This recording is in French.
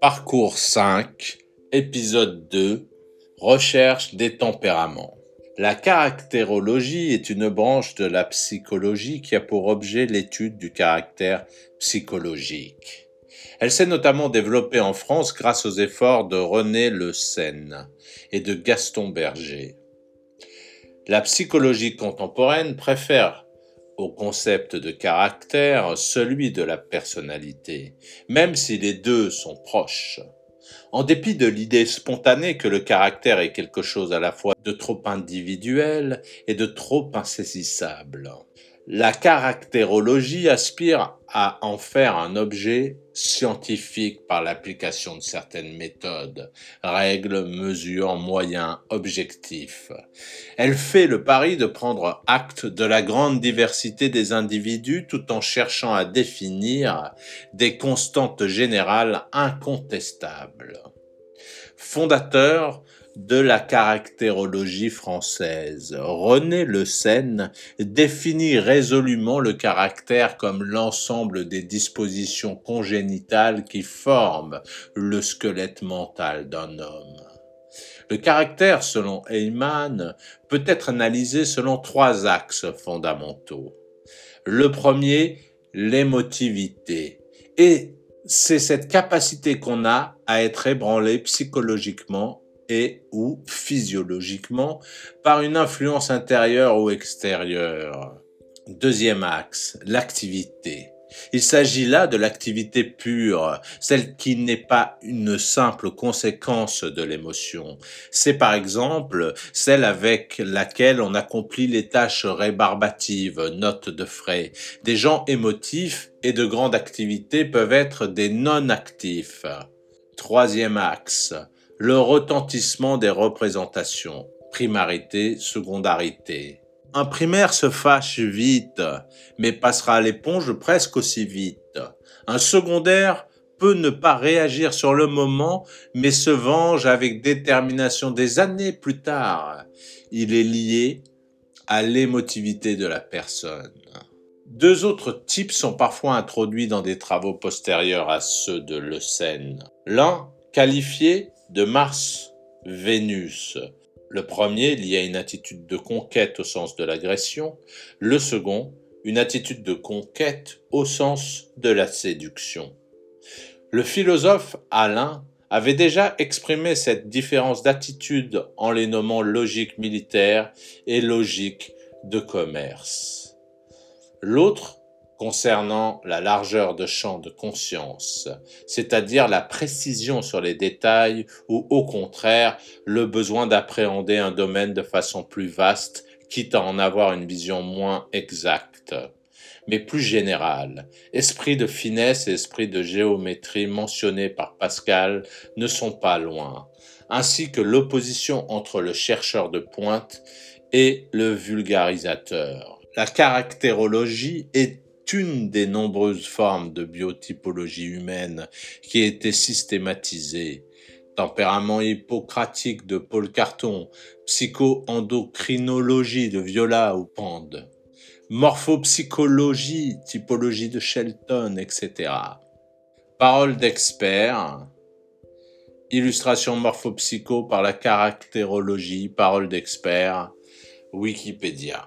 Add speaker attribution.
Speaker 1: Parcours 5, épisode 2, Recherche des tempéraments. La caractérologie est une branche de la psychologie qui a pour objet l'étude du caractère psychologique. Elle s'est notamment développée en France grâce aux efforts de René Le Seine et de Gaston Berger. La psychologie contemporaine préfère au concept de caractère celui de la personnalité, même si les deux sont proches. En dépit de l'idée spontanée que le caractère est quelque chose à la fois de trop individuel et de trop insaisissable. La caractérologie aspire à en faire un objet scientifique par l'application de certaines méthodes, règles, mesures, moyens, objectifs. Elle fait le pari de prendre acte de la grande diversité des individus tout en cherchant à définir des constantes générales incontestables. Fondateur de la caractérologie française. René Le Seine définit résolument le caractère comme l'ensemble des dispositions congénitales qui forment le squelette mental d'un homme. Le caractère, selon Heyman, peut être analysé selon trois axes fondamentaux. Le premier, l'émotivité. Et c'est cette capacité qu'on a à être ébranlé psychologiquement et ou physiologiquement par une influence intérieure ou extérieure. Deuxième axe, l'activité. Il s'agit là de l'activité pure, celle qui n'est pas une simple conséquence de l'émotion. C'est par exemple celle avec laquelle on accomplit les tâches rébarbatives, notes de frais. Des gens émotifs et de grande activité peuvent être des non-actifs. Troisième axe, le retentissement des représentations, primarité, secondarité. Un primaire se fâche vite, mais passera à l'éponge presque aussi vite. Un secondaire peut ne pas réagir sur le moment, mais se venge avec détermination des années plus tard. Il est lié à l'émotivité de la personne. Deux autres types sont parfois introduits dans des travaux postérieurs à ceux de Le L'un, qualifié de Mars-Vénus. Le premier lié à une attitude de conquête au sens de l'agression, le second une attitude de conquête au sens de la séduction. Le philosophe Alain avait déjà exprimé cette différence d'attitude en les nommant logique militaire et logique de commerce. L'autre concernant la largeur de champ de conscience, c'est-à-dire la précision sur les détails ou au contraire le besoin d'appréhender un domaine de façon plus vaste, quitte à en avoir une vision moins exacte mais plus générale. Esprit de finesse et esprit de géométrie mentionnés par Pascal ne sont pas loin, ainsi que l'opposition entre le chercheur de pointe et le vulgarisateur. La caractérologie est une des nombreuses formes de biotypologie humaine qui a été systématisée. Tempérament hippocratique de Paul Carton, psycho-endocrinologie de Viola ou Pande, morphopsychologie, typologie de Shelton, etc. Parole d'expert, illustration morphopsycho par la caractérologie, parole d'expert, Wikipédia.